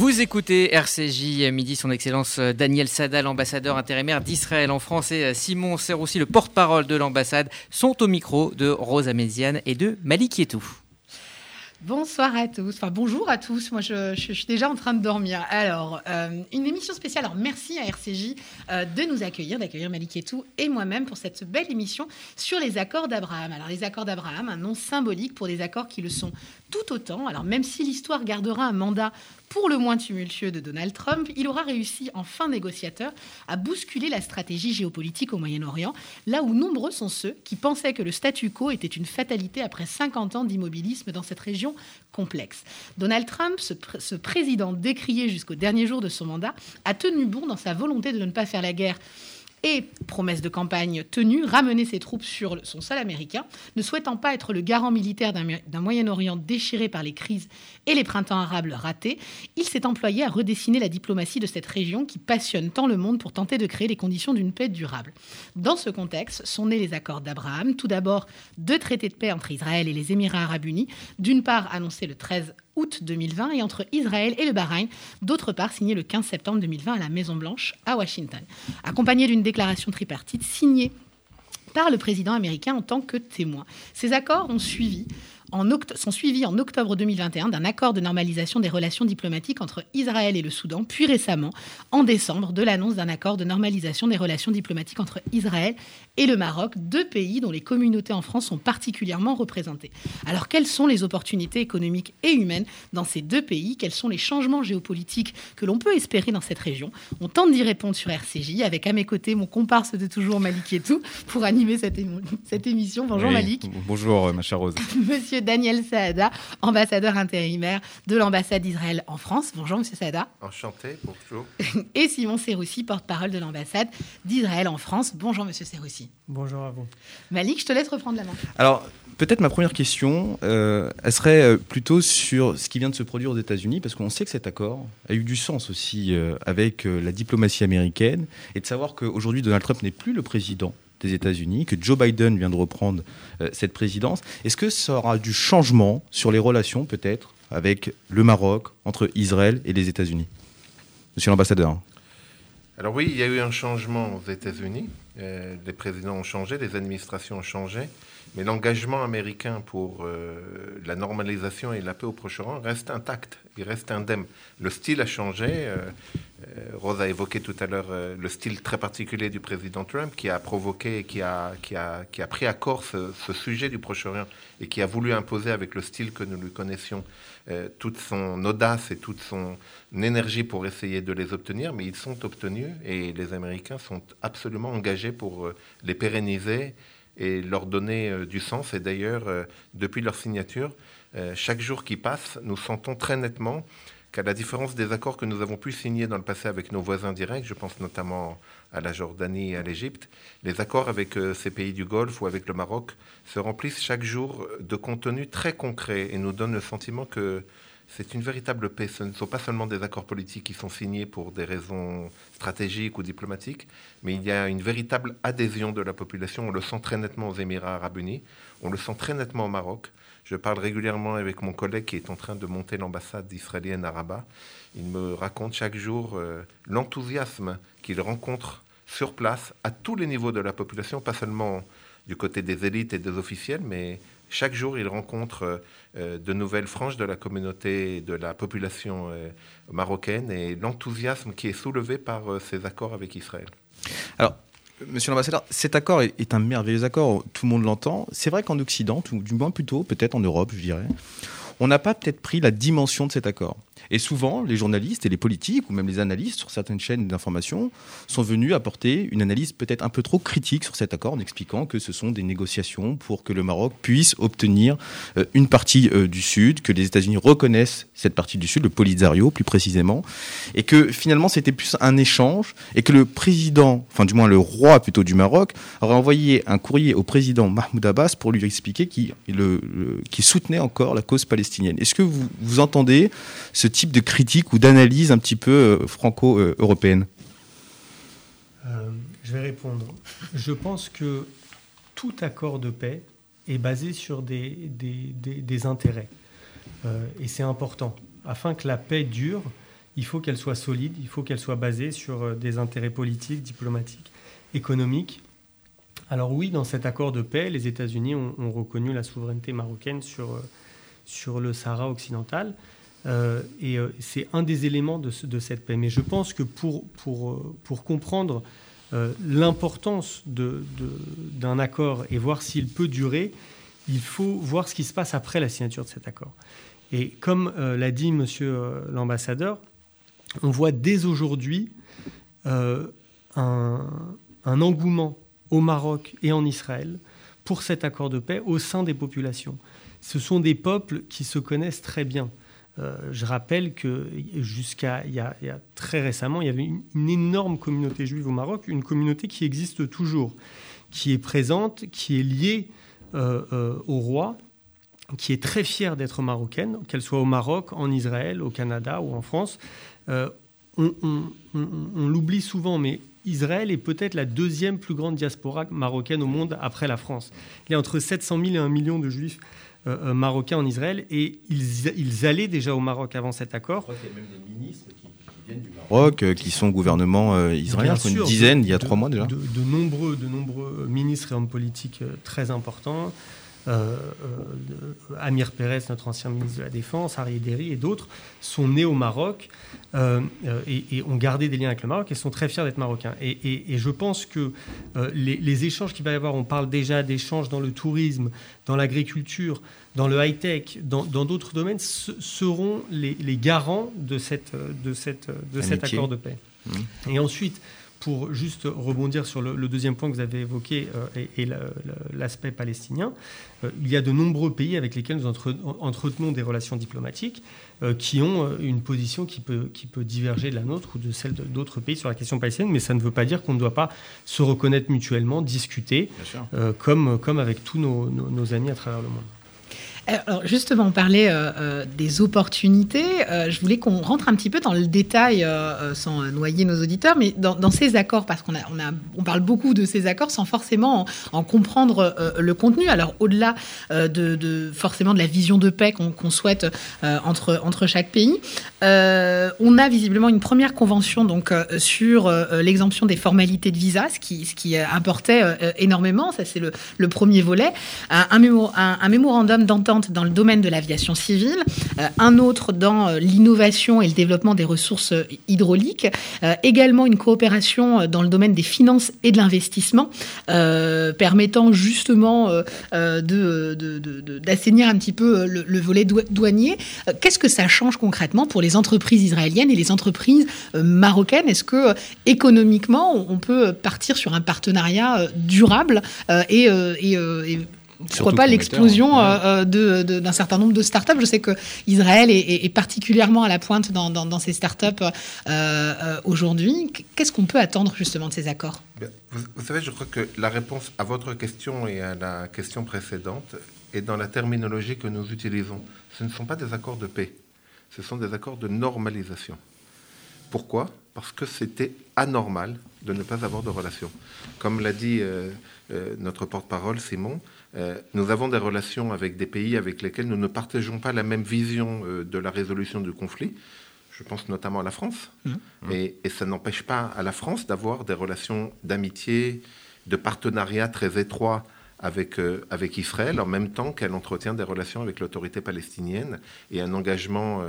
Vous écoutez RCJ Midi, son Excellence euh, Daniel Sada, l'ambassadeur intérimaire d'Israël en France, et euh, Simon Serroussi, le porte-parole de l'ambassade, sont au micro de Rosa Méziane et de Malik Yetou. Bonsoir à tous, enfin bonjour à tous. Moi, je, suis déjà en train de dormir. Alors, euh, une émission spéciale. Alors, merci à RCJ de nous accueillir, d'accueillir Malik Etou et moi-même pour cette belle émission sur les accords d'Abraham. Alors, les accords d'Abraham, un nom symbolique pour des accords qui le sont tout autant. Alors, même si l'histoire gardera un mandat pour le moins tumultueux de Donald Trump, il aura réussi en fin négociateur à bousculer la stratégie géopolitique au Moyen-Orient, là où nombreux sont ceux qui pensaient que le statu quo était une fatalité après 50 ans d'immobilisme dans cette région complexe. Donald Trump, ce, président décrié jusqu'au dernier jour de son mandat, a tenu bon dans sa volonté de ne pas faire la guerre et, promesse de campagne tenue, ramener ses troupes sur son sol américain, ne souhaitant pas être le garant militaire d'un Moyen-Orient déchiré par les crises et les printemps arabes ratés, il s'est employé à redessiner la diplomatie de cette région qui passionne tant le monde pour tenter de créer les conditions d'une paix durable. Dans ce contexte sont nés les accords d'Abraham, tout d'abord deux traités de paix entre Israël et les Émirats arabes unis, d'une part annoncés le 13 août 2020 et entre Israël et le Bahreïn, d'autre part signé le 15 septembre 2020 à la Maison-Blanche à Washington, accompagné d'une déclaration tripartite signée par le président américain en tant que témoin. Ces accords ont suivi sont suivis en octobre 2021 d'un accord de normalisation des relations diplomatiques entre Israël et le Soudan, puis récemment, en décembre, de l'annonce d'un accord de normalisation des relations diplomatiques entre Israël et le Maroc, deux pays dont les communautés en France sont particulièrement représentées. Alors, quelles sont les opportunités économiques et humaines dans ces deux pays? Quels sont les changements géopolitiques que l'on peut espérer dans cette région? On tente d'y répondre sur RCJ, avec à mes côtés mon comparse de toujours, Malik Etou, pour animer cette, émission. Bonjour Malik. Bonjour, ma chère Rose. Monsieur Daniel Saada, ambassadeur intérimaire de l'ambassade d'Israël en France. Bonjour, monsieur Saada. Enchanté, bonjour. Et Simon Serroussi, porte-parole de l'ambassade d'Israël en France. Bonjour, monsieur Serroussi. Bonjour à vous. Malik, je te laisse reprendre la main. Alors, peut-être ma première question, euh, elle serait euh, plutôt sur ce qui vient de se produire aux États-Unis, parce qu'on sait que cet accord a eu du sens aussi euh, avec la diplomatie américaine, et de savoir qu'aujourd'hui Donald Trump n'est plus le président des États-Unis, que Joe Biden vient de reprendre euh, cette présidence. Est-ce que ça aura du changement sur les relations peut-être avec le Maroc, entre Israël et les États-Unis? Monsieur l'ambassadeur. Alors oui, il y a eu un changement aux États-Unis. Euh, les présidents ont changé, les administrations ont changé. Mais l'engagement américain pour euh, la normalisation et la paix au Proche-Orient reste intact, il reste indemne. Le style a changé. Rose a évoqué tout à l'heure le style très particulier du président Trump qui a provoqué, qui a, qui a, qui a pris à corps ce, sujet du Proche-Orient et qui a voulu imposer avec le style que nous lui connaissions toute son audace et toute son énergie pour essayer de les obtenir. Mais ils sont obtenus et les Américains sont absolument engagés pour les pérenniser et leur donner euh, du sens. Et d'ailleurs, euh, depuis leur signature, euh, chaque jour qui passe, nous sentons très nettement qu'à la différence des accords que nous avons pu signer dans le passé avec nos voisins directs, je pense notamment à la Jordanie et à l'Égypte, les accords avec ces pays du Golfe ou avec le Maroc se remplissent chaque jour de contenu très concret et nous donnent le sentiment que c'est une véritable paix. Ce ne sont pas seulement des accords politiques qui sont signés pour des raisons stratégiques ou diplomatiques, mais il y a une véritable adhésion de la population. On le sent très nettement aux Émirats arabes unis, on le sent très nettement au Maroc. Je parle régulièrement avec mon collègue qui est en train de monter l'ambassade israélienne à Rabat. Il me raconte chaque jour euh, l'enthousiasme qu'il rencontre sur place à tous les niveaux de la population, pas seulement du côté des élites et des officiels, mais chaque jour, il rencontre euh, de nouvelles franges de la communauté, de la population euh, marocaine et l'enthousiasme qui est soulevé par euh, ces accords avec Israël. Monsieur l'ambassadeur, cet accord est, un merveilleux accord, tout le monde l'entend. C'est vrai qu'en Occident, du moins plutôt, peut-être en Europe, je dirais, on n'a pas peut-être pris la dimension de cet accord. Et souvent, les journalistes et les politiques, ou même les analystes sur certaines chaînes d'information, sont venus apporter une analyse peut-être un peu trop critique sur cet accord, en expliquant que ce sont des négociations pour que le Maroc puisse obtenir euh, une partie euh, du Sud, que les États-Unis reconnaissent cette partie du Sud, le Polisario plus précisément, et que finalement c'était plus un échange, et que le président, enfin du moins le roi plutôt du Maroc, aurait envoyé un courrier au président Mahmoud Abbas pour lui expliquer qu'il soutenait encore la cause palestinienne. Est-ce que vous, vous entendez ce type de critique ou d'analyse un petit peu euh, franco-européenne euh, Je vais répondre. Je pense que tout accord de paix est basé sur des, des, des, intérêts. Euh, et c'est important. Afin que la paix dure, il faut qu'elle soit solide, il faut qu'elle soit basée sur des intérêts politiques, diplomatiques, économiques. Alors oui, dans cet accord de paix, les États-Unis ont, reconnu la souveraineté marocaine sur, sur le Sahara occidental. Et c'est un des éléments de, cette paix. Mais je pense que pour, pour, pour comprendre euh, l'importance d'un accord et voir s'il peut durer, il faut voir ce qui se passe après la signature de cet accord. Et comme euh, l'a dit monsieur euh, l'ambassadeur, on voit dès aujourd'hui un, un, engouement au Maroc et en Israël pour cet accord de paix au sein des populations. Ce sont des peuples qui se connaissent très bien. Euh, je rappelle que jusqu'à il, y a très récemment, il y avait une, énorme communauté juive au Maroc, une communauté qui existe toujours, qui est présente, qui est liée euh, euh, au roi, qui est très fière d'être marocaine, qu'elle soit au Maroc, en Israël, au Canada ou en France. on, on l'oublie souvent, mais Israël est peut-être la deuxième plus grande diaspora marocaine au monde après la France. Il y a entre 700 000 et 1 million de juifs euh, euh, marocains en Israël et ils, allaient déjà au Maroc avant cet accord. Je crois qu'il y a même des ministres qui, viennent du Maroc, euh, qui sont gouvernement israélien, une dizaine, il y a trois mois déjà. De, nombreux, de nombreux ministres et hommes politiques très importants. Euh, Amir Pérez, notre ancien ministre de la Défense, Harry Ederi et d'autres sont nés au Maroc et, ont gardé des liens avec le Maroc et sont très fiers d'être marocains. Et, je pense que les, les, échanges qu'il va y avoir, on parle déjà d'échanges dans le tourisme, dans l'agriculture, dans le high-tech, dans d'autres domaines, seront les, garants de, cette, de, cette, de cet accord de paix. Mmh. Et ensuite, pour juste rebondir sur le, deuxième point que vous avez évoqué euh, et, l'aspect palestinien, euh, il y a de nombreux pays avec lesquels nous entretenons des relations diplomatiques euh, qui ont une position qui peut, qui peut diverger de la nôtre ou de celle d'autres pays sur la question palestinienne, mais ça ne veut pas dire qu'on ne doit pas se reconnaître mutuellement, discuter, comme, comme avec tous nos amis à travers le monde. Alors justement, on parlait euh, euh, des opportunités. Euh, je voulais qu'on rentre un petit peu dans le détail, sans noyer nos auditeurs, mais dans, ces accords, parce qu'on a, on parle beaucoup de ces accords sans forcément en, comprendre le contenu. Alors au-delà de, forcément de la vision de paix qu'on souhaite entre, entre chaque pays, on a visiblement une première convention donc sur l'exemption des formalités de visa, ce qui, importait énormément. Ça c'est le, premier volet. Un, un mémorandum d'entente dans le domaine de l'aviation civile, euh, un autre dans euh, l'innovation et le développement des ressources euh, hydrauliques, également une coopération dans le domaine des finances et de l'investissement, permettant justement d'assainir un petit peu le, volet douanier. Qu'est-ce que ça change concrètement pour les entreprises israéliennes et les entreprises marocaines? Est-ce que économiquement, on peut partir sur un partenariat durable et, et pourquoi pas l'explosion hein. euh, euh, d'un certain nombre de startups. Je sais que Israël est, particulièrement à la pointe dans, ces startups euh, aujourd'hui. Qu'est-ce qu'on peut attendre justement de ces accords? Ben, vous, savez, je crois que la réponse à votre question et à la question précédente est dans la terminologie que nous utilisons. Ce ne sont pas des accords de paix, ce sont des accords de normalisation. Pourquoi? Parce que c'était anormal de ne pas avoir de relation. Comme l'a dit notre porte-parole, Simon, euh, nous avons des relations avec des pays avec lesquels nous ne partageons pas la même vision euh, de la résolution du conflit. Je pense notamment à la France. Mmh. Et, ça n'empêche pas à la France d'avoir des relations d'amitié, de partenariat très étroits avec, euh, avec Israël, en même temps qu'elle entretient des relations avec l'autorité palestinienne et un engagement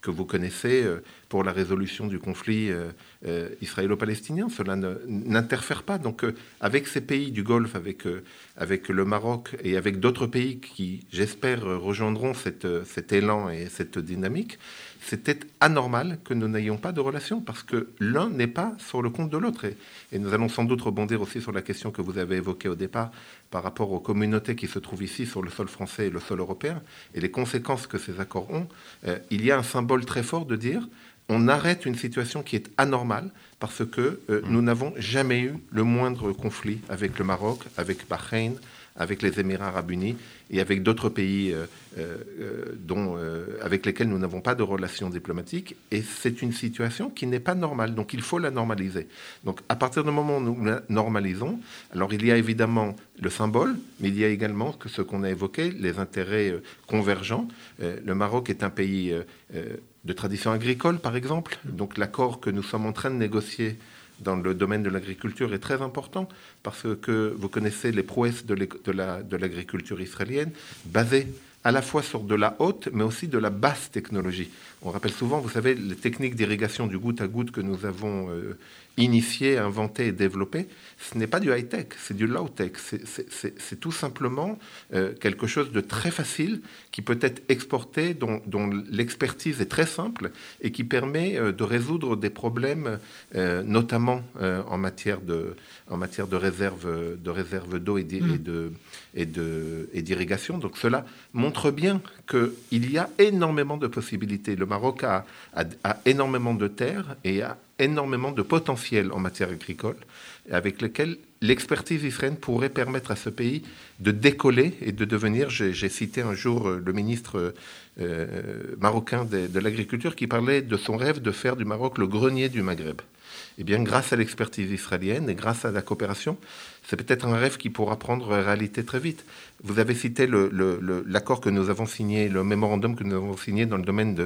que vous connaissez euh, pour la résolution du conflit euh, euh, israélo-palestinien. Cela n'interfère pas. Donc, avec ces pays du Golfe, avec, le Maroc et avec d'autres pays qui, j'espère, rejoindront cet élan et cette dynamique, c'était anormal que nous n'ayons pas de relation parce que l'un n'est pas sur le compte de l'autre. Et, nous allons sans doute rebondir aussi sur la question que vous avez évoquée au départ par rapport aux communautés qui se trouvent ici sur le sol français et le sol européen et les conséquences que ces accords ont. Euh, il y a un symbole très fort de dire on arrête une situation qui est anormale parce que euh, mmh. nous n'avons jamais eu le moindre conflit avec le Maroc, avec Bahreïn, avec les Émirats arabes unis et avec d'autres pays euh, euh, euh, dont, avec lesquels nous n'avons pas de relations diplomatiques. Et c'est une situation qui n'est pas normale, donc il faut la normaliser. Donc à partir du moment où nous la normalisons, alors il y a évidemment le symbole, mais il y a également que ce qu'on a évoqué, les intérêts convergents. le Maroc est un pays de tradition agricole, par exemple. Donc l'accord que nous sommes en train de négocier dans le domaine de l'agriculture est très important parce que vous connaissez les prouesses de l'agriculture israélienne basées à la fois sur de la haute, mais aussi de la basse technologie. On rappelle souvent, vous savez, les techniques d'irrigation du goutte à goutte que nous avons euh, initiées, inventées et développées, ce n'est pas du high-tech, c'est du low-tech. C'est tout simplement euh, quelque chose de très facile qui peut être exporté, dont, l'expertise est très simple et qui permet euh, de résoudre des problèmes, notamment en matière de, en matière de réserve de réserve d'eau et mmh. d'irrigation. Donc cela montre bien qu'il y a énormément de possibilités. Le Maroc a, énormément de terres et a énormément de potentiel en matière agricole, avec lequel l'expertise israélienne pourrait permettre à ce pays de décoller et de devenir, j'ai cité un jour euh, le ministre euh, marocain de l'agriculture qui parlait de son rêve de faire du Maroc le grenier du Maghreb. Eh bien, grâce à l'expertise israélienne et grâce à la coopération, c'est peut-être un rêve qui pourra prendre réalité très vite. Vous avez cité l'accord que nous avons signé, le mémorandum que nous avons signé dans le domaine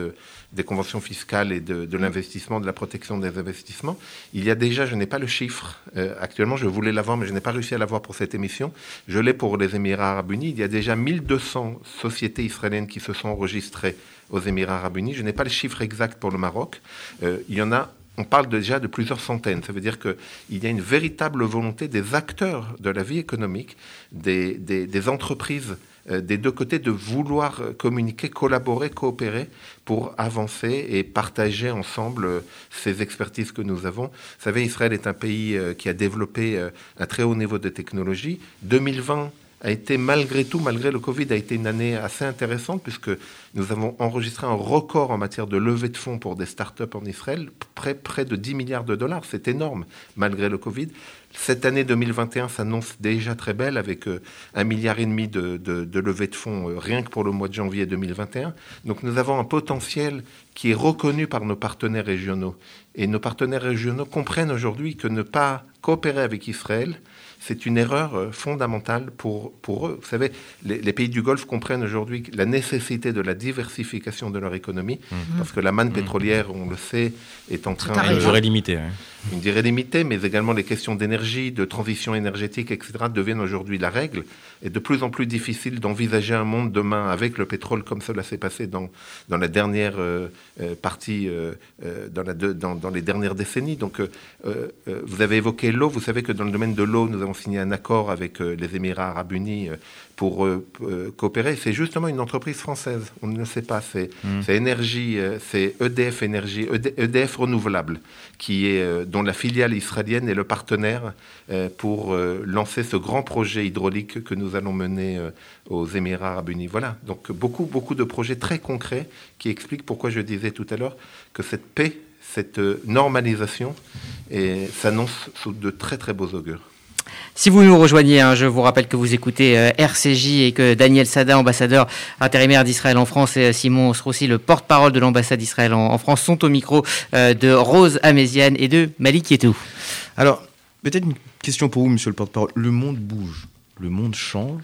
des conventions fiscales et de, l'investissement, de la protection des investissements. Il y a déjà, je n'ai pas le chiffre euh, actuellement, je voulais l'avoir, mais je n'ai pas réussi à l'avoir pour cette émission. Je l'ai pour les Émirats arabes unis. Il y a déjà 1200 sociétés israéliennes qui se sont enregistrées aux Émirats arabes unis. Je n'ai pas le chiffre exact pour le Maroc. Euh, il y en a on parle déjà de plusieurs centaines. Ça veut dire qu'il y a une véritable volonté des acteurs de la vie économique, des, entreprises euh, des deux côtés de vouloir communiquer, collaborer, coopérer pour avancer et partager ensemble euh, ces expertises que nous avons. Vous savez, Israël est un pays euh, qui a développé un très haut niveau de technologie. 2020 a été malgré tout, malgré le Covid, a été une année assez intéressante puisque nous avons enregistré un record en matière de levée de fonds pour des startups en Israël, près, près de 10 milliards de dollars. C'est énorme malgré le Covid. Cette année 2021 s'annonce déjà très belle avec euh, un milliard et demi de, de, levée de fonds euh, rien que pour le mois de janvier 2021. Donc nous avons un potentiel qui est reconnu par nos partenaires régionaux. Et nos partenaires régionaux comprennent aujourd'hui que ne pas coopérer avec Israël, c'est une erreur euh, fondamentale pour, pour eux. Vous savez, les, pays du Golfe comprennent aujourd'hui la nécessité de la diversification de leur économie, mhm. parce que la manne mhm. pétrolière, on le sait, est en train de... Une durée limitée. Une durée limitée, mais également les questions d'énergie, de transition énergétique, etc., deviennent aujourd'hui la règle. Et de plus en plus difficile d'envisager un monde demain avec le pétrole, comme cela s'est passé dans, dans la dernière euh, euh, partie, dans, la dans, dans, les dernières décennies. Donc, vous avez évoqué l'eau. Vous savez que dans le domaine de l'eau, nous avons signé un accord avec euh, les Émirats arabes unis euh, pour euh, coopérer. C'est justement une entreprise française. On ne le sait pas. C'est énergie, c'est EDF énergie, EDF e renouvelable, qui est dont la filiale israélienne est le partenaire pour lancer ce grand projet hydraulique que nous allons mener aux Émirats arabes unis. Voilà. Donc beaucoup beaucoup de projets très concrets qui expliquent pourquoi je disais tout à l'heure que cette paix cette normalisation s'annonce sous de très très beaux augures. Si vous nous rejoignez, hein, je vous rappelle que vous écoutez euh, RCJ et que Daniel Sada, ambassadeur intérimaire d'Israël en France, et Simon Osrossi, le porte-parole de l'ambassade d'Israël en, France, sont au micro euh, de Rose Améziane et de Malik Yetou. Alors, peut-être une question pour vous, monsieur le porte-parole. Le monde bouge, le monde change.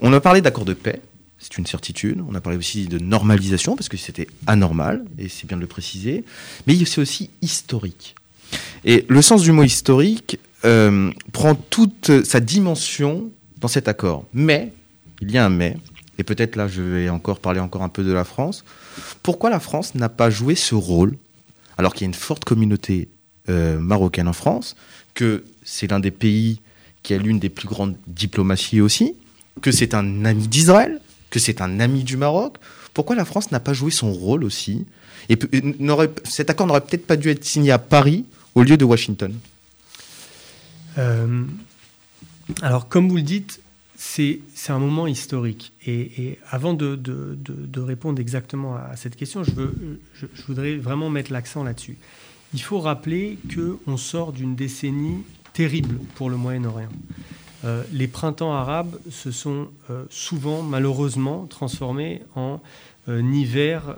On a parlé d'accord de paix, c'est une certitude. On a parlé aussi de normalisation, parce que c'était anormal, et c'est bien de le préciser. Mais c'est aussi historique. Et le sens du mot historique, euh, prend toute sa dimension dans cet accord. Mais, il y a un mais, et peut-être là je vais encore parler encore un peu de la France. Pourquoi la France n'a pas joué ce rôle, alors qu'il y a une forte communauté euh, marocaine en France, que c'est l'un des pays qui a l'une des plus grandes diplomaties aussi, que c'est un ami d'Israël, que c'est un ami du Maroc? Pourquoi la France n'a pas joué son rôle aussi? Et cet accord n'aurait peut-être pas dû être signé à Paris au lieu de Washington euh, alors, comme vous le dites, c'est un moment historique. Et, avant de, de, répondre exactement à cette question, je, veux, je, voudrais vraiment mettre l'accent là-dessus. Il faut rappeler qu'on sort d'une décennie terrible pour le Moyen-Orient. les printemps arabes se sont souvent, malheureusement, transformés en hiver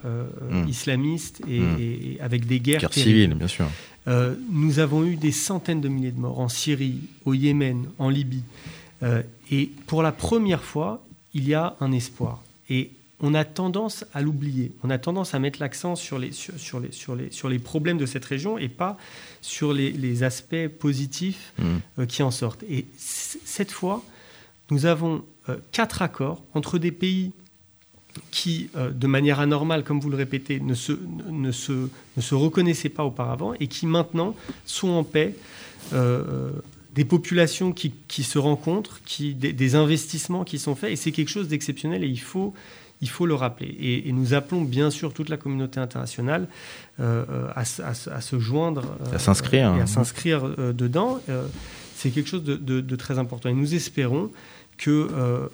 hmm. islamiste et, hmm. avec des guerres, guerres civiles, bien sûr. Nous avons eu des centaines de milliers de morts en Syrie, au Yémen, en Libye. et pour la première fois, il y a un espoir. Et on a tendance à l'oublier. On a tendance à mettre l'accent sur les, sur, les, sur, les, sur les problèmes de cette région et pas sur les, aspects positifs mmh. euh, qui en sortent. Et cette fois, nous avons euh, quatre accords entre des pays qui, euh, de manière anormale, comme vous le répétez, ne se, ne se, ne se reconnaissaient pas auparavant et qui maintenant sont en paix des populations qui, qui, se rencontrent, qui, des, des, investissements qui sont faits, et c'est quelque chose d'exceptionnel et il faut, il faut le rappeler. Et, nous appelons bien sûr toute la communauté internationale euh, à, se joindre à s'inscrire, et à s'inscrire euh, dedans. Euh, c'est quelque chose de, très important. Et nous espérons que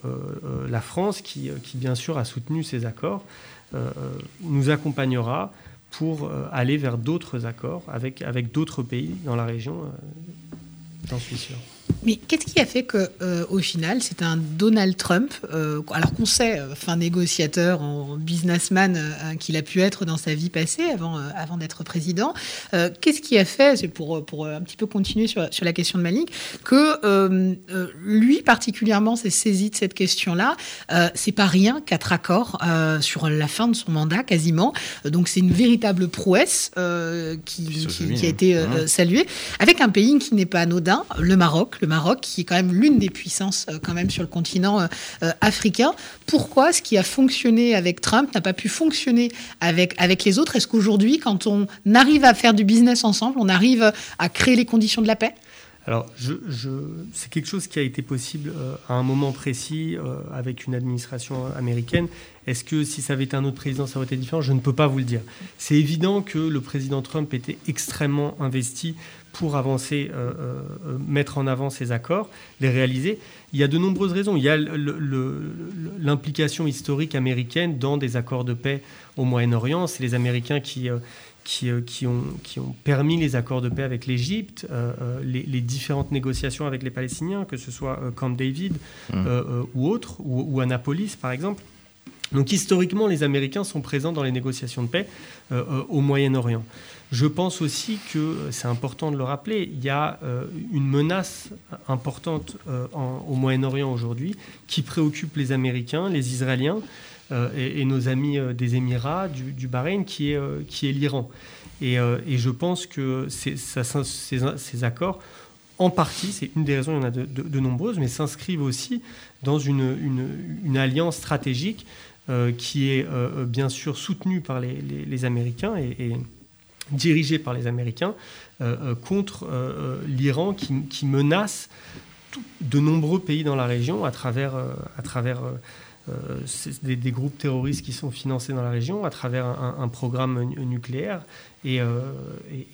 la France, qui, qui, bien sûr a soutenu ces accords, nous accompagnera pour aller vers d'autres accords avec, avec d'autres pays dans la région. J'en suis sûr. Mais qu'est-ce qui a fait que, euh, au final, c'est un Donald Trump, euh, alors qu'on sait, euh, fin négociateur, en businessman qu'il a pu être dans sa vie passée avant, avant d'être président, qu'est-ce qui a fait, c'est pour, pour un petit peu continuer sur, sur la question de Malik, que lui particulièrement s'est saisi de cette question-là. c'est pas rien, quatre accords sur la fin de son mandat quasiment. Donc c'est une véritable prouesse qui, qui, qui, a été hein. saluée, avec un pays qui n'est pas anodin, le Maroc le Maroc, qui est quand même l'une des puissances euh, quand même sur le continent euh, euh, africain. Pourquoi ce qui a fonctionné avec Trump n'a pas pu fonctionner avec, avec les autres? Est-ce qu'aujourd'hui, quand on arrive à faire du business ensemble, on arrive à créer les conditions de la paix? Alors, je, c'est quelque chose qui a été possible à un moment précis avec une administration américaine. Est-ce que si ça avait été un autre président, ça aurait été différent? Je ne peux pas vous le dire. C'est évident que le président Trump était extrêmement investi pour avancer, euh, euh, mettre en avant ces accords, les réaliser. Il y a de nombreuses raisons. Il y a l'implication historique américaine dans des accords de paix au Moyen-Orient. C'est les Américains qui, euh, qui, qui, ont, qui ont permis les accords de paix avec l'Égypte, les, différentes négociations avec les Palestiniens, que ce soit Camp David mmh. ou autres, ou, ou Annapolis par exemple. Donc historiquement, les Américains sont présents dans les négociations de paix au Moyen-Orient. Je pense aussi que, c'est important de le rappeler, il y a euh, une menace importante euh, au Moyen-Orient aujourd'hui qui préoccupe les Américains, les Israéliens euh, et, nos amis des Émirats, du, Bahreïn, qui est, l'Iran. Et, je pense que ces, accords, en partie, c'est une des raisons, il y en a de, nombreuses, mais s'inscrivent aussi dans une, alliance stratégique qui est bien sûr soutenue par les, Américains et dirigé par les Américains euh, euh, contre euh, l'Iran qui, menace de nombreux pays dans la région à travers, à travers des, groupes terroristes qui sont financés dans la région, à travers un, programme nucléaire. Et,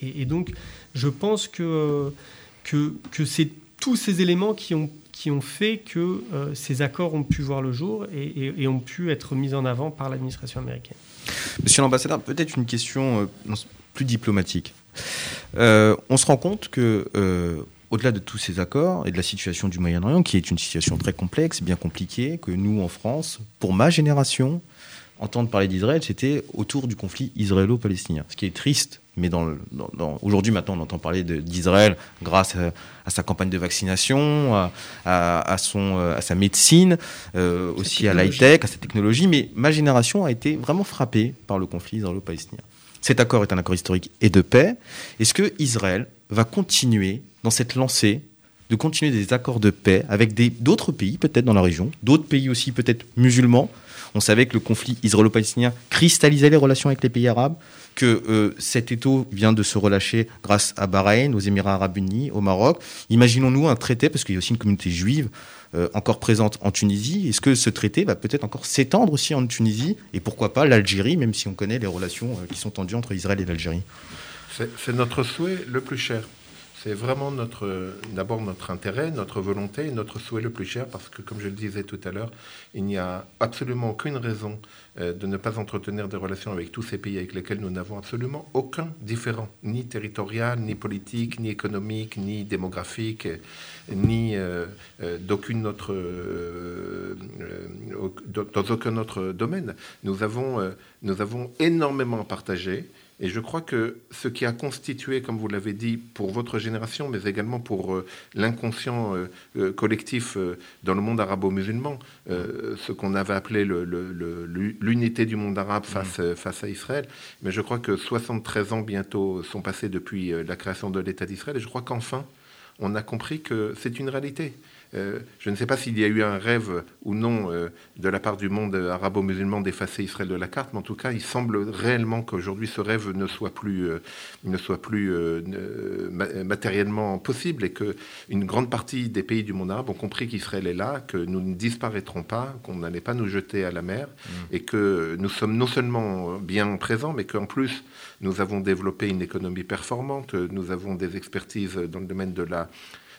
et, donc, je pense que, que, que c'est tous ces éléments qui ont, qui ont fait que ces accords ont pu voir le jour et, ont pu être mis en avant par l'administration américaine. Monsieur l'ambassadeur, peut-être une question plus diplomatique. Euh, on se rend compte que, euh, au-delà de tous ces accords et de la situation du Moyen-Orient, qui est une situation très complexe, bien compliquée, que nous, en France, pour ma génération, entendre parler d'Israël, c'était autour du conflit israélo-palestinien. Ce qui est triste, mais dans, aujourd'hui, maintenant, on entend parler d'Israël grâce à, sa campagne de vaccination, à, à sa médecine, euh, aussi à l'high-tech, à sa technologie. Mais ma génération a été vraiment frappée par le conflit israélo-palestinien. Cet accord est un accord historique et de paix. Est-ce que Israël va continuer dans cette lancée de continuer des accords de paix avec d'autres pays, peut-être dans la région, d'autres pays aussi peut-être musulmans On savait que le conflit israélo-palestinien cristallisait les relations avec les pays arabes, que euh, cet étau vient de se relâcher grâce à Bahreïn, aux Émirats arabes unis, au Maroc. Imaginons-nous un traité, parce qu'il y a aussi une communauté juive euh, encore présente en Tunisie. Est-ce que ce traité va peut-être encore s'étendre aussi en Tunisie Et pourquoi pas l'Algérie, même si on connaît les relations euh, qui sont tendues entre Israël et l'Algérie? C'est notre souhait le plus cher. C'est vraiment d'abord notre intérêt, notre volonté et notre souhait le plus cher parce que, comme je le disais tout à l'heure, il n'y a absolument aucune raison euh, de ne pas entretenir des relations avec tous ces pays avec lesquels nous n'avons absolument aucun différent, ni territorial, ni politique, ni économique, ni démographique, ni euh, euh, d'aucune autre, dans aucun autre domaine. Nous avons, nous avons énormément à partager. Et je crois que ce qui a constitué, comme vous l'avez dit, pour votre génération, mais également pour euh, l'inconscient euh, euh, collectif dans le monde arabo-musulman, ce qu'on avait appelé l'unité du monde arabe face, mmh. face à Israël, mais je crois que 73 ans bientôt sont passés depuis la création de l'État d'Israël, et je crois qu'enfin, on a compris que c'est une réalité. Euh, je ne sais pas s'il y a eu un rêve ou non euh, de la part du monde arabo-musulman d'effacer Israël de la carte, mais en tout cas, il semble réellement qu'aujourd'hui ce rêve ne soit plus, euh, ne soit plus matériellement possible et que une grande partie des pays du monde arabe ont compris qu'Israël est là, que nous ne disparaîtrons pas, qu'on n'allait pas nous jeter à la mer mmh. et que nous sommes non seulement bien présents, mais qu'en plus nous avons développé une économie performante, nous avons des expertises dans le domaine de la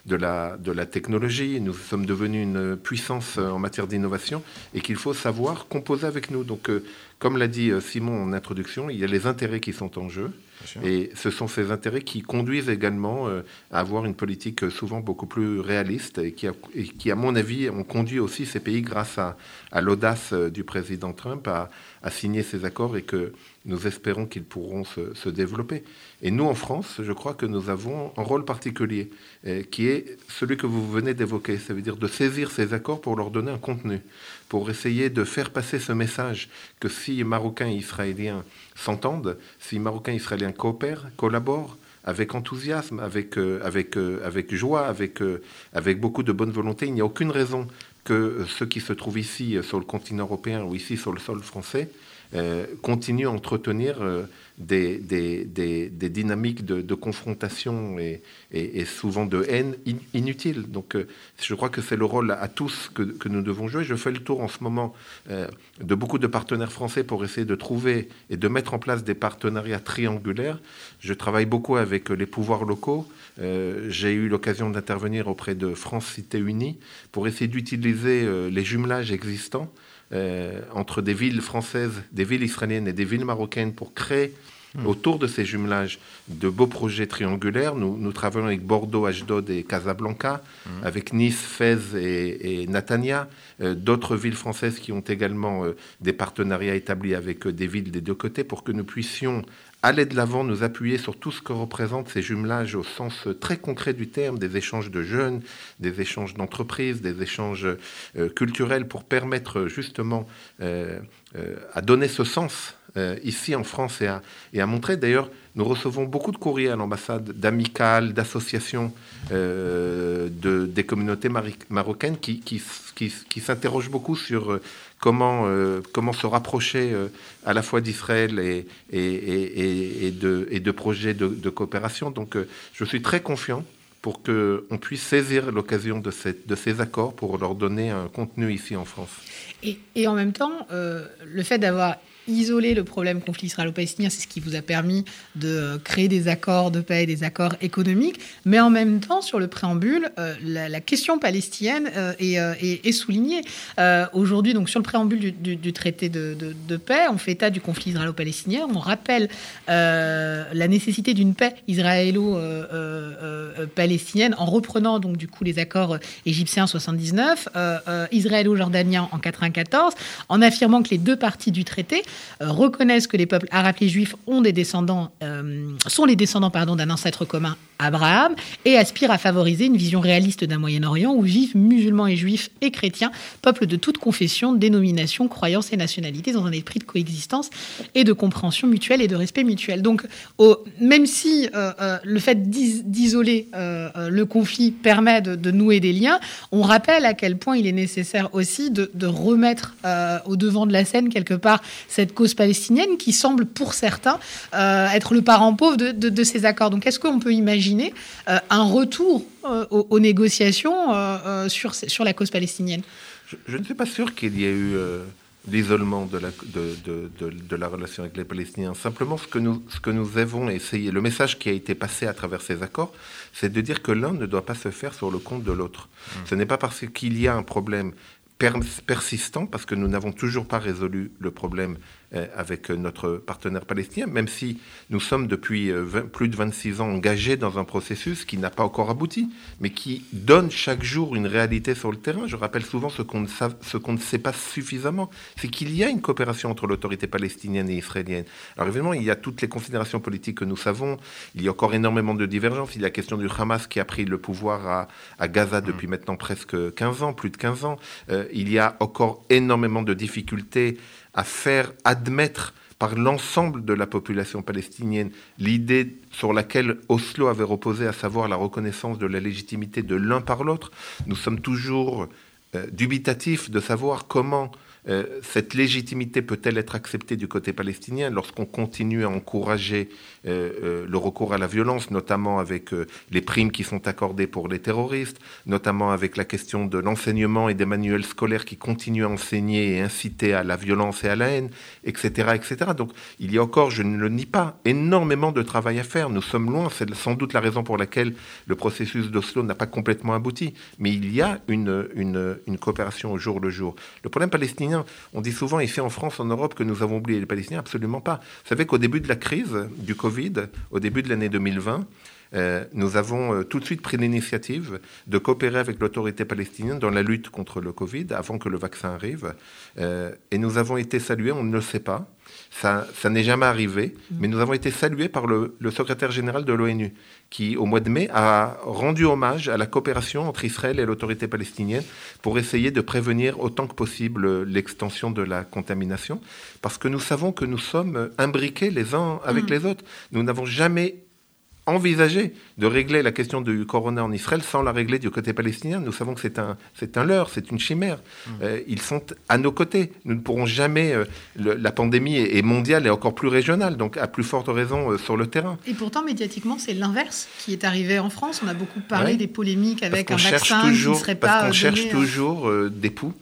de la, de la technologie, nous sommes devenus une puissance en matière d'innovation et qu'il faut savoir composer avec nous. Donc, euh, comme l'a dit euh, Simon en introduction, il y a les intérêts qui sont en jeu. Et ce sont ces intérêts qui conduisent également euh, à avoir une politique souvent beaucoup plus réaliste et qui, qui, à mon avis, ont conduit aussi ces pays grâce à, à l'audace du président Trump à, à, signer ces accords et que nous espérons qu'ils pourront se, se, développer. Et nous, en France, je crois que nous avons un rôle particulier euh, qui est celui que vous venez d'évoquer. Ça veut dire de saisir ces accords pour leur donner un contenu, pour essayer de faire passer ce message que si Marocains et Israéliens s'entendent, si Marocains et Israéliens coopèrent, collaborent, avec enthousiasme, avec, euh, avec, euh, avec joie, avec, avec beaucoup de bonne volonté. Il n'y a aucune raison que ceux qui se trouvent ici sur le continent européen ou ici sur le sol français euh, continue à entretenir euh, des, dynamiques de, confrontation et, et, souvent de haine inutiles. Donc euh, je crois que c'est le rôle à tous que, que, nous devons jouer. Je fais le tour en ce moment de beaucoup de partenaires français pour essayer de trouver et de mettre en place des partenariats triangulaires. Je travaille beaucoup avec les pouvoirs locaux. J'ai eu l'occasion d'intervenir auprès de France Cité Unie pour essayer d'utiliser les jumelages existants euh, entre des villes françaises, des villes israéliennes et des villes marocaines pour créer hmm. autour de ces jumelages de beaux projets triangulaires. Nous, nous travaillons avec Bordeaux, Ashdod et Casablanca, hmm. avec Nice, Fès et, et Natania, euh, d'autres villes françaises qui ont également euh, des partenariats établis avec des villes des deux côtés pour que nous puissions aller de l'avant, nous appuyer sur tout ce que représentent ces jumelages au sens très concret du terme, des échanges de jeunes, des échanges d'entreprises, des échanges euh, culturels pour permettre justement euh, euh, à donner ce sens ici en France et à, montrer. D'ailleurs, nous recevons beaucoup de courriers à l'ambassade d'amicales, d'associations de, des communautés marocaines qui s'interrogent beaucoup sur comment, euh, comment se rapprocher euh, à la fois d'Israël et, de, et de projets de, coopération. Donc euh, je suis très confiant pour qu'on puisse saisir l'occasion de, ces accords pour leur donner un contenu ici en France. Et, en même temps, le fait d'avoir isoler le problème conflit israélo-palestinien, c'est ce qui vous a permis de créer des accords de paix, des accords économiques, mais en même temps, sur le préambule, euh, la, question palestinienne euh, euh, est, soulignée. Aujourd'hui, donc sur le préambule du, traité de, de, paix, on fait état du conflit israélo-palestinien, on rappelle la nécessité d'une paix israélo-palestinienne en reprenant donc du coup les accords égyptiens en 79, israélo-jordaniens en 94, en affirmant que les deux parties du traité euh, reconnaissent que les peuples arabes et juifs ont des descendants, euh, sont les descendants pardon, d'un ancêtre commun, Abraham, et aspirent à favoriser une vision réaliste d'un Moyen-Orient où vivent musulmans et juifs et chrétiens, peuples de toute confession, dénomination, croyance et nationalité, dans un esprit de coexistence et de compréhension mutuelle et de respect mutuel. Donc, même si euh, le fait d'isoler le conflit permet de, nouer des liens, on rappelle à quel point il est nécessaire aussi de, de remettre au devant de la scène quelque part cette cause palestinienne qui semble pour certains euh, être le parent pauvre de, ces accords. Donc est-ce qu'on peut imaginer euh, un retour euh, aux, négociations sur, sur la cause palestinienne? Je, ne suis pas sûr qu'il y ait eu l'isolement de la, de, de, de, de, la relation avec les Palestiniens. Simplement, ce que, nous, ce que nous avons essayé, le message qui a été passé à travers ces accords, c'est de dire que l'un ne doit pas se faire sur le compte de l'autre. Mmh. Ce n'est pas parce qu'il y a un problème persistant, parce que nous n'avons toujours pas résolu le problème avec notre partenaire palestinien, même si nous sommes depuis euh, plus de 26 ans engagés dans un processus qui n'a pas encore abouti, mais qui donne chaque jour une réalité sur le terrain. Je rappelle souvent ce qu'on ne, ce qu'on ne sait pas suffisamment, c'est qu'il y a une coopération entre l'autorité palestinienne et israélienne. Alors évidemment, il y a toutes les considérations politiques que nous savons, il y a encore énormément de divergences, il y a la question du Hamas qui a pris le pouvoir à, à Gaza depuis mmh. maintenant presque 15 ans, plus de 15 ans. Euh, il y a encore énormément de difficultés à faire admettre par l'ensemble de la population palestinienne l'idée sur laquelle Oslo avait reposé, à savoir la reconnaissance de la légitimité de l'un par l'autre. Nous sommes toujours euh, dubitatifs de savoir comment euh, cette légitimité peut-elle être acceptée du côté palestinien lorsqu'on continue à encourager euh, euh, le recours à la violence, notamment avec les primes qui sont accordées pour les terroristes, notamment avec la question de l'enseignement et des manuels scolaires qui continuent à enseigner et inciter à la violence et à la haine, etc., etc. Donc il y a encore, je ne le nie pas, énormément de travail à faire. Nous sommes loin, c'est sans doute la raison pour laquelle le processus d'Oslo n'a pas complètement abouti, mais il y a une, une, une coopération au jour le jour. Le problème palestinien on dit souvent ici en France, en Europe, que nous avons oublié les Palestiniens. Absolument pas. Vous savez qu'au début de la crise du Covid, au début de l'année 2020, euh, nous avons euh, tout de suite pris l'initiative de coopérer avec l'autorité palestinienne dans la lutte contre le Covid avant que le vaccin arrive. Euh, et nous avons été salués, on ne le sait pas, ça, ça n'est jamais arrivé, mm. mais nous avons été salués par le, le secrétaire général de l'ONU, qui, au mois de mai, a rendu hommage à la coopération entre Israël et l'autorité palestinienne pour essayer de prévenir autant que possible l'extension de la contamination, parce que nous savons que nous sommes imbriqués les uns avec mm. les autres. Nous n'avons jamais envisager de régler la question du corona en Israël sans la régler du côté palestinien. Nous savons que c'est un, c'est un leurre, c'est une chimère. Mmh. Euh, ils sont à nos côtés. Nous ne pourrons jamais. Euh, le, la pandémie est, est, mondiale et encore plus régionale, donc à plus forte raison euh, sur le terrain. Et pourtant, médiatiquement, c'est l'inverse qui est arrivé en France. On a beaucoup parlé ouais. des polémiques avec un vaccin toujours, qui ne serait pas. Parce qu'on cherche toujours euh, des poux.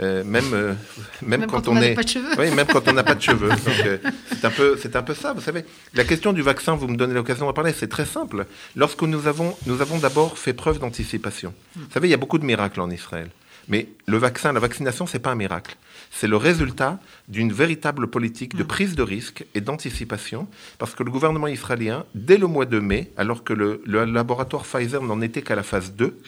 Euh, même, euh, même, même, quand, quand on, on est, pas de cheveux. oui, même quand on n'a pas de cheveux. Euh, c'est un peu, un peu ça. Vous savez, la question du vaccin, vous me donnez l'occasion d'en parler. C'est très simple. Lorsque nous avons, nous avons d'abord fait preuve d'anticipation. Vous savez, il y a beaucoup de miracles en Israël. Mais le vaccin, la vaccination, c'est pas un miracle. C'est le résultat d'une véritable politique de prise de risque et d'anticipation, parce que le gouvernement israélien, dès le mois de mai, alors que le, le laboratoire Pfizer n'en était qu'à la phase 2,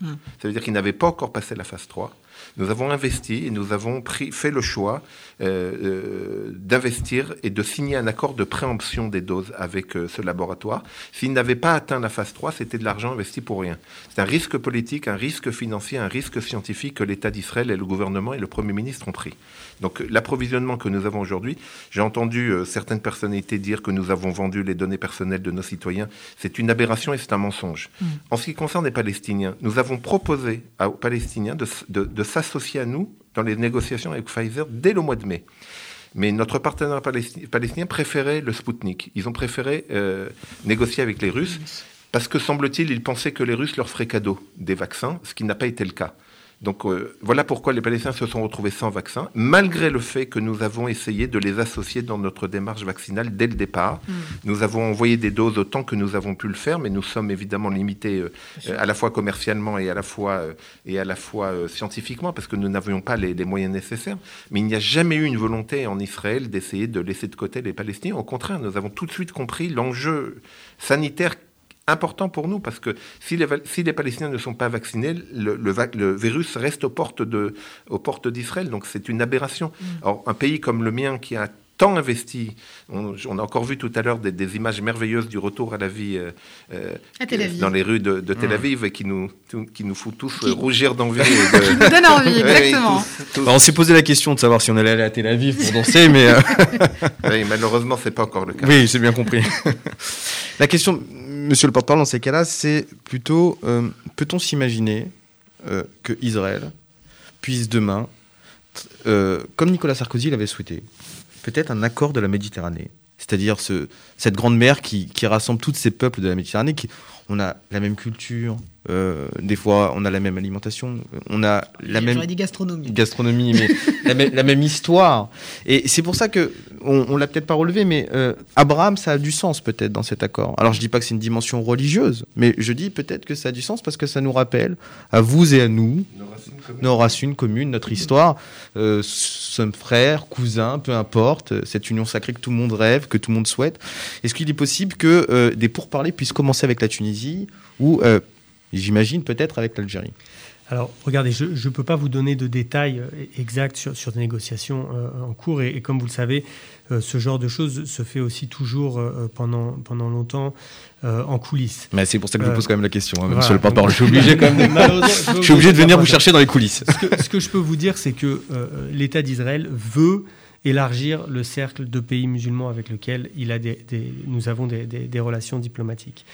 ça veut dire qu'il n'avait pas encore passé la phase 3, nous avons investi et nous avons fait le choix euh, euh, d'investir et de signer un accord de préemption des doses avec euh, ce laboratoire. S'il n'avait pas atteint la phase 3, c'était de l'argent investi pour rien. C'est un risque politique, un risque financier, un risque scientifique que l'État d'Israël et le gouvernement et le Premier ministre ont pris. Donc l'approvisionnement que nous avons aujourd'hui, j'ai entendu euh, certaines personnalités dire que nous avons vendu les données personnelles de nos citoyens. C'est une aberration et c'est un mensonge. Mmh. En ce qui concerne les Palestiniens, nous avons proposé aux Palestiniens de, de, de s'associer à nous dans les négociations avec Pfizer dès le mois de mai. Mais notre partenaire palestinien préférait le Sputnik. Ils ont préféré euh, négocier avec les Russes parce que, semble-t-il, ils pensaient que les Russes leur feraient cadeau des vaccins, ce qui n'a pas été le cas. Donc euh, voilà pourquoi les Palestiniens se sont retrouvés sans vaccin, malgré le fait que nous avons essayé de les associer dans notre démarche vaccinale dès le départ. Mmh. Nous avons envoyé des doses autant que nous avons pu le faire, mais nous sommes évidemment limités euh, à la fois commercialement et à la fois, euh, et à la fois euh, scientifiquement, parce que nous n'avions pas les, les, moyens nécessaires. Mais il n'y a jamais eu une volonté en Israël d'essayer de laisser de côté les Palestiniens. Au contraire, nous avons tout de suite compris l'enjeu sanitaire important pour nous parce que si les, si les Palestiniens ne sont pas vaccinés, le, le, le virus reste aux portes, d'Israël. Donc c'est une aberration. Mmh. Alors un pays comme le mien qui a tant investi. On, on, a encore vu tout à l'heure des, des, images merveilleuses du retour à la vie euh, euh, dans les rues de, de Tel Aviv mmh. et qui nous, tout, qui nous fout tous qui, rougir d'envie. De... qui nous donne envie, exactement. tous, tous. Alors, on s'est posé la question de savoir si on allait aller à Tel Aviv pour danser, mais. Euh... oui, malheureusement, c'est pas encore le cas. Oui, j'ai bien compris. la question, monsieur le porte-parole, dans ces cas-là, c'est plutôt euh, peut-on s'imaginer euh, que Israël puisse demain, euh, comme Nicolas Sarkozy l'avait souhaité, peut-être un accord de la Méditerranée, c'est-à-dire ce, cette grande mer qui, qui, rassemble tous ces peuples de la Méditerranée, qui, on a la même culture, Euh, des fois, on a la même alimentation, on a la même J'aurais dit gastronomie. gastronomie, mais la, même, la même histoire. Et c'est pour ça que on, on l'a peut-être pas relevé, mais euh, Abraham, ça a du sens peut-être dans cet accord. Alors je dis pas que c'est une dimension religieuse, mais je dis peut-être que ça a du sens parce que ça nous rappelle à vous et à nous Nos racines communes. nos racines communes, notre histoire. Euh, sommes frères, cousins, peu importe. Cette union sacrée que tout le monde rêve, que tout le monde souhaite. Est-ce qu'il est possible que euh, des pourparlers puissent commencer avec la Tunisie ou, euh, j'imagine, peut-être avec l'Algérie? Alors, regardez, je ne peux pas vous donner de détails euh, exacts sur, sur des négociations euh, en cours. Et, et comme vous le savez, euh, ce genre de choses se fait aussi toujours euh, pendant, pendant longtemps euh, en coulisses. Mais c'est pour ça que je Euh, vous pose quand même la question, hein, voilà. monsieur le porte-parole. Je suis obligé quand même. je suis obligé de venir vous chercher dans les coulisses. Ce que, ce que je peux vous dire, c'est que euh, l'État d'Israël veut élargir le cercle de pays musulmans avec lesquels il a des, des- nous avons des, relations diplomatiques.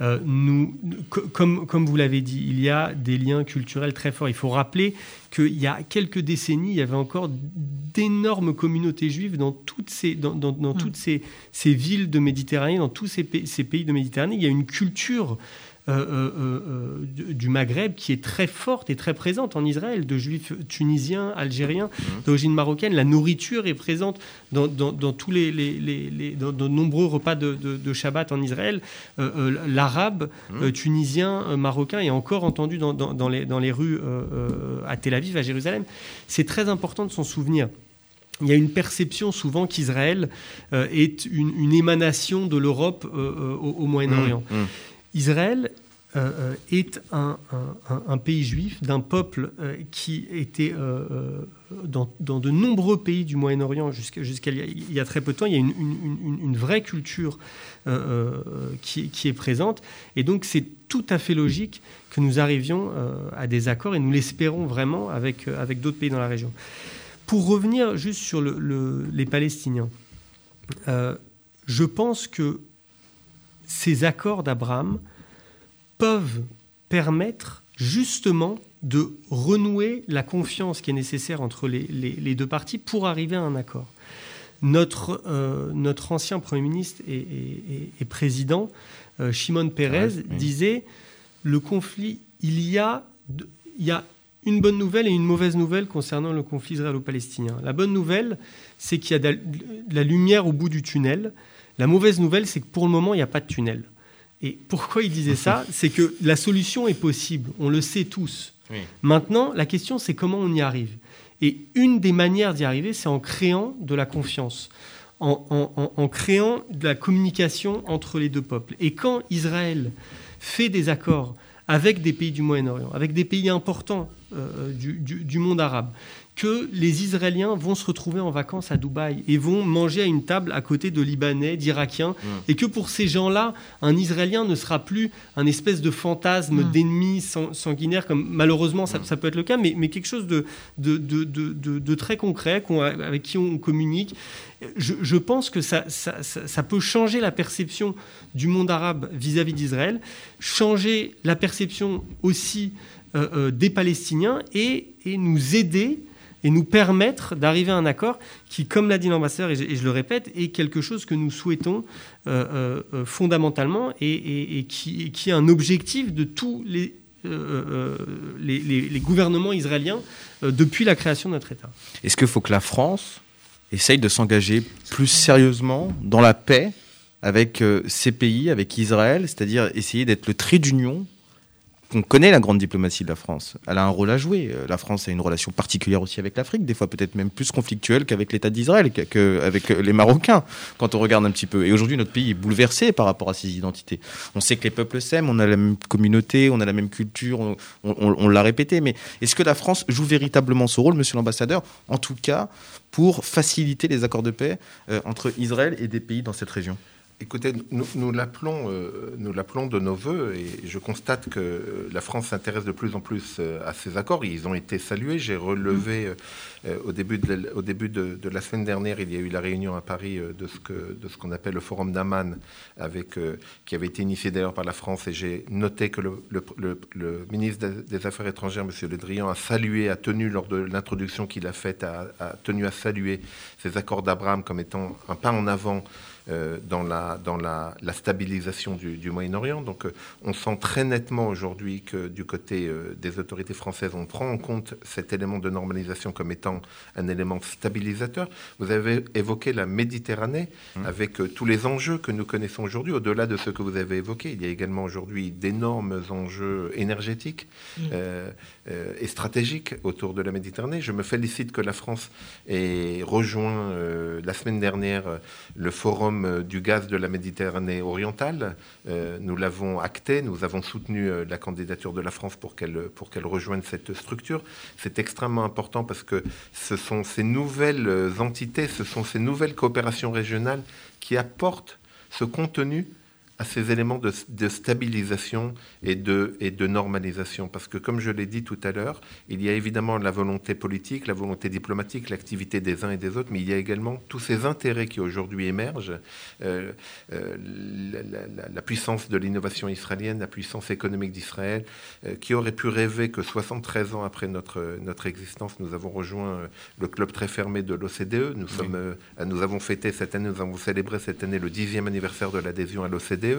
Euh, nous, co- comme, comme vous l'avez dit, il y a des liens culturels très forts. Il faut rappeler qu'il y a quelques décennies, il y avait encore d'énormes communautés juives dans toutes ces, dans, dans- dans toutes ces, ces villes de Méditerranée, dans tous ces, pa- ces pays de Méditerranée. Il y a une culture du du Maghreb qui est très forte et très présente en Israël, de juifs tunisiens, algériens, d'origine marocaine. La nourriture est présente dans, dans- dans tous les, les- les- les- dans, de nombreux repas de, de- de Shabbat en Israël. Euh, euh, L'arabe euh, tunisien, euh, marocain est encore entendu dans, les, dans les rues euh, euh, à Tel Aviv, à Jérusalem. C'est très important de s'en souvenir. Il y a une perception souvent qu'Israël euh, est une, une émanation de l'Europe euh, euh, au, au Moyen-Orient. Mmh, mmh. Israël euh, euh, est un, pays juif d'un peuple euh, qui était dans, de nombreux pays du Moyen-Orient jusqu'à il, y a- très peu de temps. Il y a une, vraie culture qui, est présente. Et donc c'est tout à fait logique que nous arrivions à des accords et nous l'espérons vraiment avec, avec d'autres pays dans la région. Pour revenir juste sur le- le- les Palestiniens, je pense que ces accords d'Abraham peuvent permettre justement de renouer la confiance qui est nécessaire entre les, les- les deux parties pour arriver à un accord. Notre, euh, notre ancien Premier ministre et, et- et- et président, euh, Shimon Peres, oui. disait le conflit, il y, a, il y a une bonne nouvelle et une mauvaise nouvelle concernant le conflit israélo-palestinien. La bonne nouvelle, c'est qu'il y a de la lumière au bout du tunnel. La mauvaise nouvelle, c'est que pour le moment, il n'y a pas de tunnel. Et pourquoi il disait ça C'est que la solution est possible, on le sait tous. Oui. Maintenant, la question, c'est comment on y arrive. Et une des manières d'y arriver, c'est en créant de la confiance, en, en- en- en créant de la communication entre les deux peuples. Et quand Israël fait des accords avec des pays du Moyen-Orient, avec des pays importants euh, du, du- du monde arabe, que les Israéliens vont se retrouver en vacances à Dubaï et vont manger à une table à côté de Libanais, d'Irakiens, et que pour ces gens-là, un Israélien ne sera plus un espèce de fantasme Mm. d'ennemi sang- sanguinaire, comme malheureusement ça, ça peut être le cas, mais, mais quelque chose de, de, de- de- de- de très concret qu'on- avec qui on communique. Je, je pense que ça, ça- ça- ça peut changer la perception du monde arabe vis-à-vis d'Israël, changer la perception aussi euh, euh, des Palestiniens et, et nous aider et nous permettre d'arriver à un accord qui, comme l'a dit l'ambassadeur, et je, le répète, est quelque chose que nous souhaitons euh, euh, euh, fondamentalement et, qui, est un objectif de tous les, les, gouvernements israéliens depuis la création de notre État. Est-ce qu'il faut que la France essaye de s'engager plus sérieusement dans la paix avec ces pays, avec Israël, c'est-à-dire essayer d'être le trait d'union qu'on connaît la grande diplomatie de la France. Elle a un rôle à jouer. Euh, La France a une relation particulière aussi avec l'Afrique, des fois peut-être même plus conflictuelle qu'avec l'État d'Israël, qu'avec les Marocains, quand on regarde un petit peu. Et aujourd'hui, notre pays est bouleversé par rapport à ses identités. On sait que les peuples s'aiment, on a la même communauté, on a la même culture, on l'a répété. Mais est-ce que la France joue véritablement ce rôle, monsieur l'ambassadeur, en tout cas pour faciliter les accords de paix euh, entre Israël et des pays dans cette région Écoutez, nous, nous l'appelons, euh, nous l'appelons de nos voeux, et je constate que euh, la France s'intéresse de plus en plus euh, à ces accords. Ils ont été salués. J'ai relevé euh, au début, de la, au début de, de la semaine dernière, il y a eu la réunion à Paris de ce que de ce qu'on appelle le forum d'Aman, avec qui avait été initié d'ailleurs par la France. Et j'ai noté que le, le- le- le ministre des- Affaires étrangères, M. Le Drian, a salué, a tenu lors de l'introduction qu'il a faite, a, a tenu à saluer ces accords d'Abraham comme étant un pas en avant dans, la, dans la, la stabilisation du, du Moyen-Orient. Donc euh, on sent très nettement aujourd'hui que du côté euh, des autorités françaises, on prend en compte cet élément de normalisation comme étant un élément stabilisateur. Vous avez évoqué la Méditerranée Mmh. avec euh, tous les enjeux que nous connaissons aujourd'hui, au-delà de ce que vous avez évoqué. Il y a également aujourd'hui d'énormes enjeux énergétiques Mmh. euh, euh, et stratégiques autour de la Méditerranée. Je me félicite que la France ait rejoint euh, la semaine dernière euh, le forum euh, du gaz de la Méditerranée orientale. Euh, nous l'avons acté, nous avons soutenu euh, la candidature de la France pour qu'elle pour qu'elle rejoigne cette structure. C'est extrêmement important parce que ce sont ces nouvelles entités, ce sont ces nouvelles coopérations régionales qui apportent ce contenu à ces éléments de, de stabilisation et de, et de normalisation. Parce que, comme je l'ai dit tout à l'heure, il y a évidemment la volonté politique, la volonté diplomatique, l'activité des uns et des autres, mais il y a également tous ces intérêts qui aujourd'hui émergent. Euh, euh, la, la- la puissance de l'innovation israélienne, la puissance économique d'Israël, euh, qui aurait pu rêver que 73 ans après notre, notre existence, nous avons rejoint le club très fermé de l'OCDE. Nous, sommes, nous avons fêté cette année, nous avons célébré cette année le dixième anniversaire de l'adhésion à l'OCDE.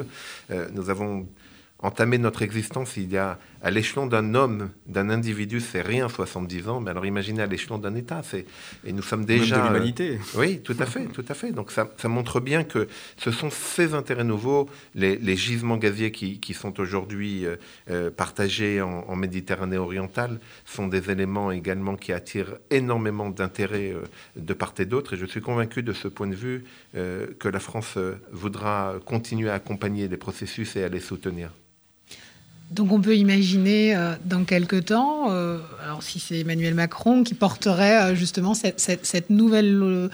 Euh, nous avons entamé notre existence il y a à l'échelon d'un homme, d'un individu, c'est rien 70 ans, mais alors imaginez à l'échelon d'un État, c'est et nous sommes déjà Même de euh, l'humanité. oui, tout à fait, tout à fait. Donc ça, ça montre bien que ce sont ces intérêts nouveaux, les, les gisements gaziers qui, qui sont aujourd'hui euh, euh, partagés en, en Méditerranée orientale, sont des éléments également qui attirent énormément d'intérêt euh, de part et d'autre. Et je suis convaincu de ce point de vue que la France voudra continuer à accompagner les processus et à les soutenir. Donc on peut imaginer euh, dans quelques temps, euh, alors si c'est Emmanuel Macron qui porterait euh, justement cette, nouvelle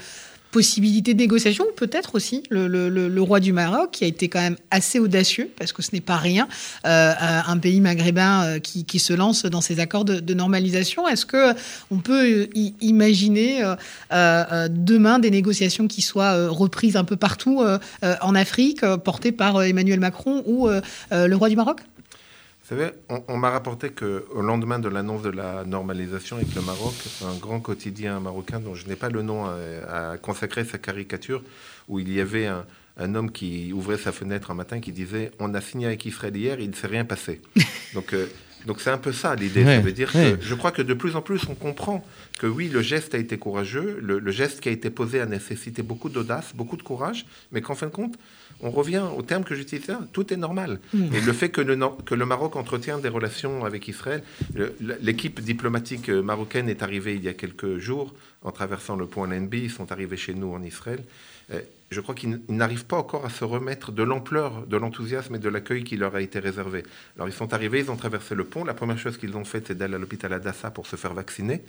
possibilité de négociation, peut-être aussi le, roi du Maroc qui a été quand même assez audacieux, parce que ce n'est pas rien, un pays maghrébin qui, se lance dans ces accords de, normalisation. Est-ce que on peut imaginer demain des négociations qui soient reprises un peu partout en Afrique, portées par Emmanuel Macron ou le roi du Maroc? Vous savez, on, on m'a rapporté qu'au lendemain de l'annonce de la normalisation avec le Maroc, un grand quotidien marocain dont je n'ai pas le nom a, a consacré sa caricature, où il y avait un, un homme qui ouvrait sa fenêtre un matin qui disait On a signé avec Israël hier, il ne s'est rien passé. Donc. euh, donc c'est un peu ça l'idée. Ouais, ça veut dire ouais. que je crois que de plus en plus on comprend que oui, le geste a été courageux, le, le geste qui a été posé a nécessité beaucoup d'audace, beaucoup de courage, mais qu'en fin de compte, on revient au terme que j'utilise là, tout est normal. Et le fait que le, Nor- que le Maroc entretient des relations avec Israël, l'équipe diplomatique euh, marocaine est arrivée il y a quelques jours en traversant le pont LNB, ils sont arrivés chez nous en Israël. Euh, Je crois qu'ils n'arrivent pas encore à se remettre de l'ampleur, de l'enthousiasme et de l'accueil qui leur a été réservé. Alors ils sont arrivés, ils ont traversé le pont. La première chose qu'ils ont faite, c'est d'aller à l'hôpital Adassa pour se faire vacciner.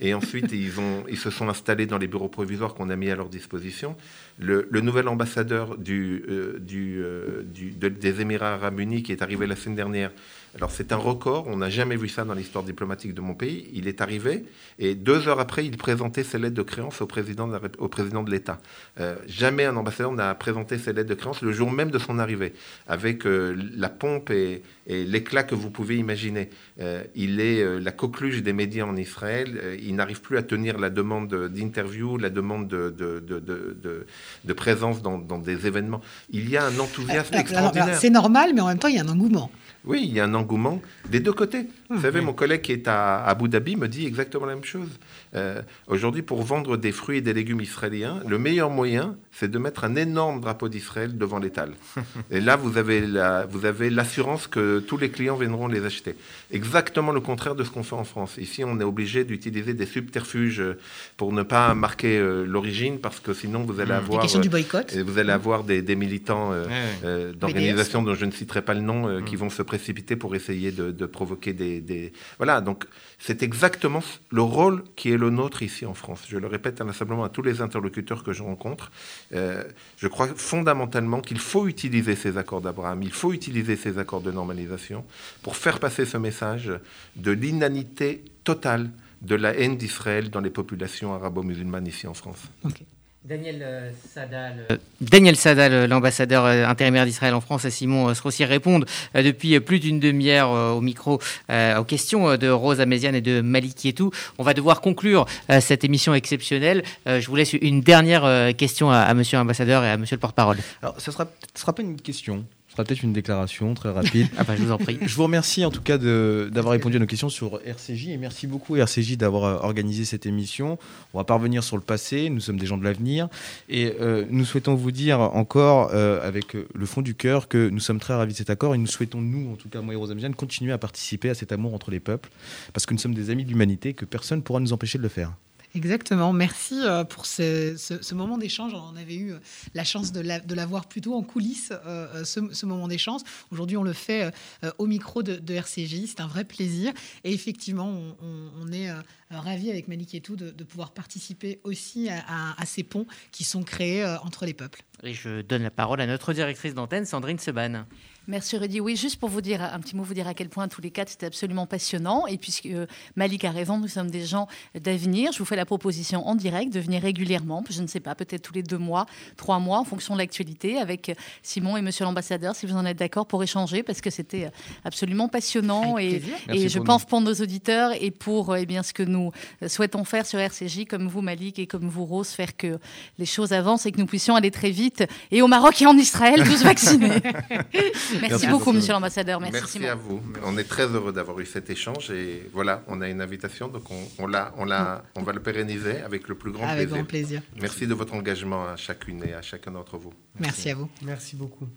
Et ensuite, ils, se sont installés dans les bureaux provisoires qu'on a mis à leur disposition. Le, nouvel ambassadeur euh, euh, de- des Émirats arabes unis qui est arrivé la semaine dernière, alors c'est un record, on n'a jamais vu ça dans l'histoire diplomatique de mon pays. Il est arrivé et deux heures après, il présentait ses lettres de créance au président de, l'État. Euh, jamais un ambassadeur n'a présenté ses lettres de créance le jour même de son arrivée, avec euh, la pompe et, et l'éclat que vous pouvez imaginer. Euh, il est la coqueluche des médias en Israël. Il n'arrive plus à tenir la demande d'interview, la demande de, de, de, de- de- de présence dans, dans des événements. Il y a un enthousiasme extraordinaire. C'est normal, mais en même temps, il y a un engouement. Oui, il y a un engouement des deux côtés. Mmh. Vous savez, mon collègue qui est à Abu Dhabi me dit exactement la même chose. Euh, Aujourd'hui, pour vendre des fruits et des légumes israéliens, le meilleur moyen, c'est de mettre un énorme drapeau d'Israël devant l'étal. et là, vous avez la- vous avez l'assurance que tous les clients viendront les acheter. Exactement le contraire de ce qu'on fait en France. Ici, on est obligé d'utiliser des subterfuges pour ne pas marquer euh, l'origine, parce que sinon, vous allez. La avoir... euh, du boycott. et vous allez avoir des, des militants euh, euh, d'organisations dont je ne citerai pas le nom euh, qui vont se précipiter pour essayer de, de provoquer des, des- Voilà, donc c'est exactement le rôle qui est le nôtre ici en France. Je le répète inlassablement à tous les interlocuteurs que je rencontre. Euh, je crois fondamentalement qu'il faut utiliser ces accords d'Abraham, il faut utiliser ces accords de normalisation pour faire passer ce message de l'inanité totale de la haine d'Israël dans les populations arabo-musulmanes ici en France. Daniel euh, Sadal, euh, Daniel Sadal, l'ambassadeur intérimaire d'Israël en France, et Simon Srossi répondent depuis plus d'une demi-heure au micro aux questions de Rose Améziane et de Malik Yetou. On va devoir conclure cette émission exceptionnelle. Je vous laisse une dernière question à, monsieur l'ambassadeur et à monsieur le porte-parole. Alors, ce ne sera, sera pas une question, peut-être une déclaration très rapide. ah bah, je vous en prie. Je vous remercie en tout cas d'avoir répondu à nos questions sur RCJ et merci beaucoup RCJ d'avoir euh, organisé cette émission. On va pas revenir sur le passé, nous sommes des gens de l'avenir et euh, nous souhaitons vous dire encore euh, avec le fond du cœur que nous sommes très ravis de cet accord et nous souhaitons nous, en tout cas moi et Rosa continuer à participer à cet amour entre les peuples parce que nous sommes des amis de l'humanité que personne ne pourra nous empêcher de le faire. Exactement. Merci euh, pour ce, moment d'échange. On avait eu euh, la chance de l'avoir plutôt en coulisses, euh, ce, moment d'échange. Aujourd'hui, on le fait au micro de, RCJ. C'est un vrai plaisir. Et effectivement, on, est ravis avec Malik et tout de, pouvoir participer aussi à, ces ponts qui sont créés entre les peuples. Et je donne la parole à notre directrice d'antenne, Sandrine Seban. Merci Rudy. Oui, juste pour vous dire un petit mot, vous dire à quel point tous les quatre c'était absolument passionnant. Et puisque euh, Malik a raison, nous sommes des gens d'avenir. Je vous fais la proposition en direct de venir régulièrement, je ne sais pas, peut-être tous les deux mois, trois mois, en fonction de l'actualité, avec Simon et Monsieur l'ambassadeur, si vous en êtes d'accord, pour échanger, parce que c'était absolument passionnant. et, et je pense pour nos auditeurs et pour eh bien ce que nous souhaitons faire sur RCJ, comme vous Malik et comme vous Rose, faire que les choses avancent et que nous puissions aller très vite. Et au Maroc et en Israël, tous vaccinés. Merci, beaucoup, monsieur l'ambassadeur. Merci, à vous. On est très heureux d'avoir eu cet échange et voilà, on a une invitation, donc on, on, on, va le pérenniser avec le plus grand avec plaisir. Grand plaisir. Merci de votre engagement à chacune et à chacun d'entre vous. Merci à vous. Merci beaucoup.